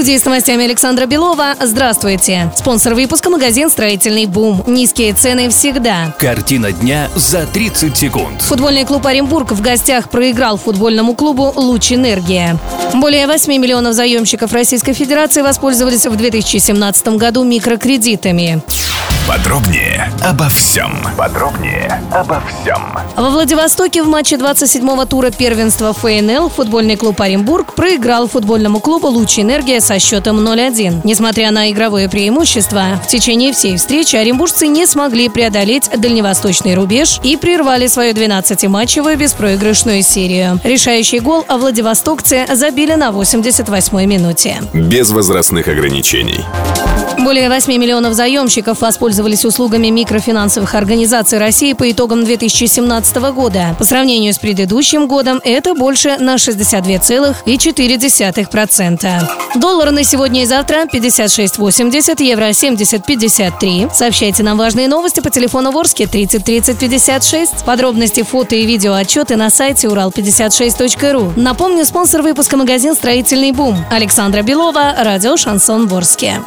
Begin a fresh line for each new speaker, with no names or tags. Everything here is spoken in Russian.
Студии с новостями Александра Белова. Здравствуйте. Спонсор выпуска – магазин «Строительный бум». Низкие цены всегда.
Картина дня за 30 секунд.
Футбольный клуб «Оренбург» в гостях проиграл футбольному клубу «Луч Энергия». Более 8 миллионов заемщиков Российской Федерации воспользовались в 2017 году микрокредитами.
Подробнее обо всем. Подробнее обо всем.
Во Владивостоке в матче 27-го тура первенства ФНЛ футбольный клуб «Оренбург» проиграл футбольному клубу «Луч Энергия» со счетом 0-1. Несмотря на игровое преимущество, в течение всей встречи оренбуржцы не смогли преодолеть дальневосточный рубеж и прервали свою 12-матчевую беспроигрышную серию. Решающий гол владивостокцы забили на 88-й минуте.
Без возрастных ограничений.
Более 8 миллионов заемщиков воспользовались услугами микрофинансовых организаций России по итогам 2017 года. По сравнению с предыдущим годом это больше на 62,4%. Доллар на сегодня и завтра 56.80, евро 70.53. Сообщайте нам важные новости по телефону Ворске 30 30 56. Подробности, фото и видео отчеты на сайте урал56.ру. Напомню, спонсор выпуска магазин «Строительный бум». Александра Белова, радио «Шансон Ворске».